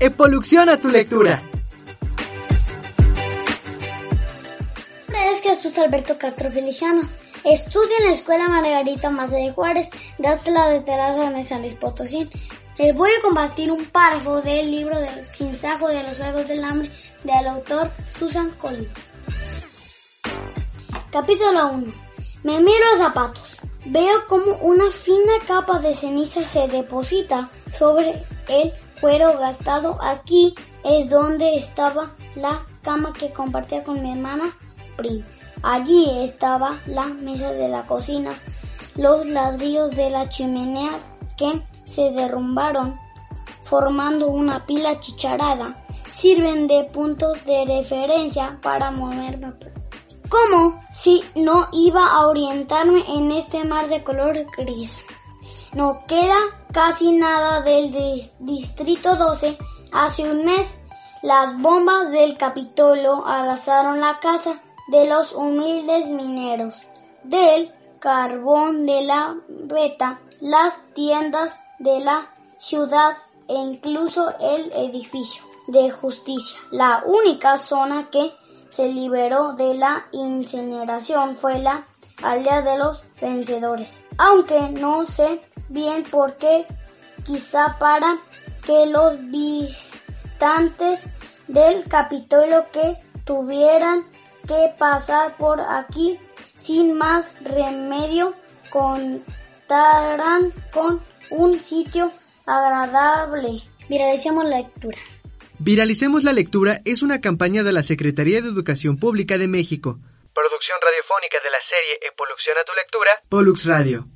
Epoluciona tu lectura. Es Jesús Alberto Castro Feliciano. Estudio en la Escuela Margarita Maza de Juárez, de la de Terraza de San Luis Potosí. Les voy a compartir un párrafo del libro del Sinsajo de los Juegos del Hambre del autor Susan Collins. Capítulo 1. Me miro los zapatos. Veo como una fina capa de ceniza se deposita sobre el cuero gastado. Aquí es donde estaba la cama que compartía con mi hermana Prim. Allí estaba la mesa de la cocina, los ladrillos de la chimenea que se derrumbaron formando una pila chicharada. Sirven de puntos de referencia para moverme. Como si no iba a orientarme en este mar de color gris. No queda casi nada del Distrito 12. Hace un mes, las bombas del Capitolio arrasaron la casa de los humildes mineros, del carbón de la beta, las tiendas de la ciudad e incluso el edificio de justicia. La única zona que se liberó de la incineración fue la aldea de los vencedores. Aunque no sé bien por qué, quizá para que los visitantes del Capitolio que tuvieran que pasar por aquí sin más remedio contarán con un sitio agradable. Viralicemos la lectura. Viralicemos la lectura es una campaña de la Secretaría de Educación Pública de México. Producción radiofónica de la serie Evoluciona tu lectura. Pollux Radio.